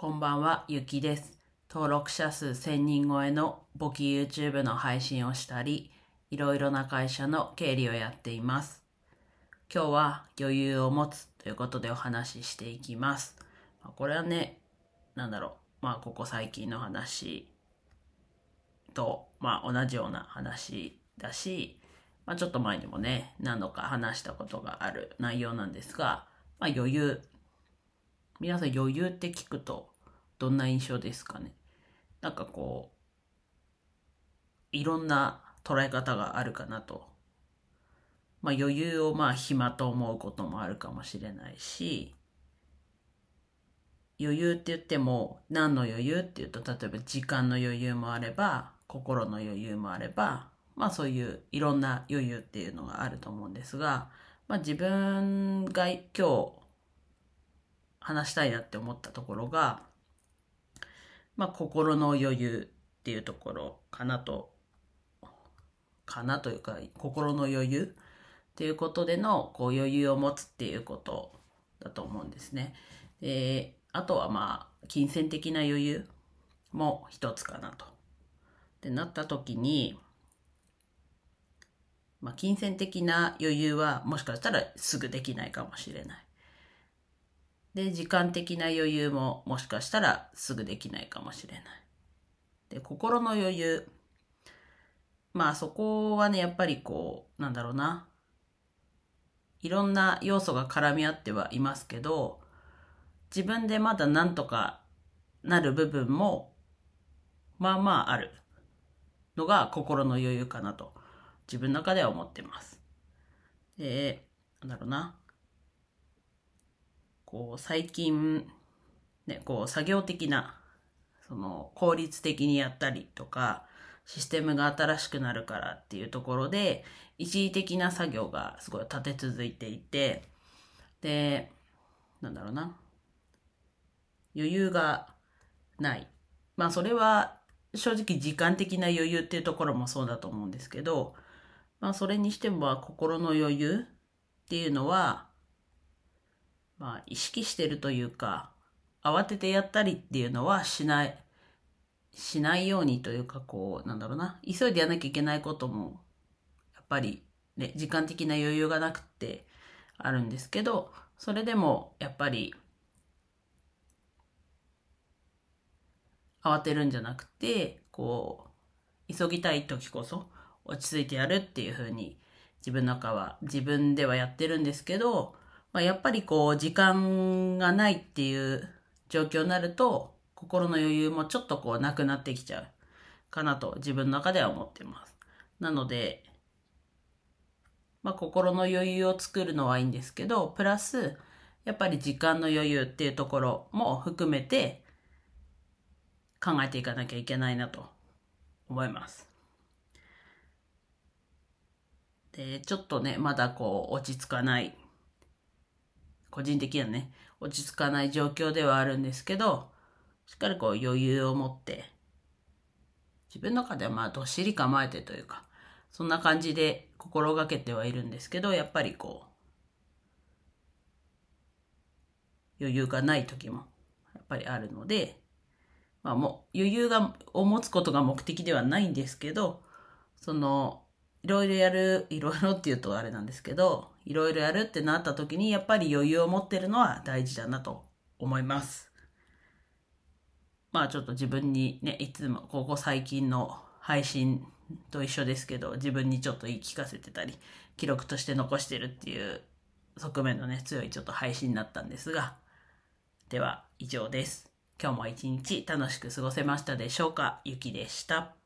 こんばんは、ゆきです。登録者数1000人超えの簿記 YouTube の配信をしたり、いろいろな会社の経理をやっています。今日は余裕を持つということでお話ししていきます。これはね、なんだろう、まあここ最近の話と、まあ同じような話だし、まあちょっと前にもね、何度か話したことがある内容なんですが、まあ余裕。皆さん余裕って聞くとどんな印象ですかね？なんかこう、いろんな捉え方があるかなと。まあ余裕をまあ暇と思うこともあるかもしれないし、余裕って言っても何の余裕っていうと、例えば時間の余裕もあれば、心の余裕もあれば、まあそういういろんな余裕っていうのがあると思うんですが、まあ自分が今日話したいなって思ったところが、まあ心の余裕っていうところかなと、かなというか、心の余裕っていうことでのこう余裕を持つっていうことだと思うんですね。で、あとはまあ、金銭的な余裕も一つかなと。ってなった時に、まあ、金銭的な余裕はもしかしたらすぐできないかもしれない。で、時間的な余裕ももしかしたらすぐできないかもしれない。で、心の余裕。まあそこはね、やっぱりこう、なんだろうな。いろんな要素が絡み合ってはいますけど、自分でまだなんとかなる部分も、まあまああるのが心の余裕かなと、自分の中では思ってます。で、なんだろうな。こう、最近、ね、こう、作業的な、その、効率的にやったりとか、システムが新しくなるからっていうところで、一時的な作業がすごい立て続いていて、で、なんだろうな。余裕がない。まあそれは正直時間的な余裕っていうところもそうだと思うんですけど、まあそれにしても心の余裕っていうのは、まあ意識してるというか、慌ててやったりっていうのはしない、しないようにというかこう、なんだろうな、急いでやらなきゃいけないことも、やっぱりね、時間的な余裕がなくてあるんですけど、それでもやっぱり慌てるんじゃなくて、こう、急ぎたい時こそ落ち着いてやるっていう風に自分の中は自分ではやってるんですけど、まあ、やっぱりこう時間がないっていう状況になると心の余裕もちょっとこうなくなってきちゃうかなと自分の中では思ってます。なので、まあ心の余裕を作るのはいいんですけど、プラスやっぱり時間の余裕っていうところも含めて考えていかなきゃいけないなと思います。で、ちょっとね、まだこう落ち着かない、個人的にはね、落ち着かない状況ではあるんですけど、しっかりこう余裕を持って、自分の中ではまあどっしり構えてというか、そんな感じで心がけてはいるんですけど、やっぱりこう、余裕がない時もやっぱりあるので、まあもう余裕が、を持つことが目的ではないんですけど、その、いろいろやる、いろいろって言うとあれなんですけど、いろいろやるってなった時にやっぱり余裕を持ってるのは大事だなと思います。まあちょっと自分にね、いつもここ最近の配信と一緒ですけど、自分にちょっと言い聞かせてたり、記録として残してるっていう側面のね、強いちょっと配信になったんですが、では以上です。今日も一日楽しく過ごせましたでしょうか？ゆきでした。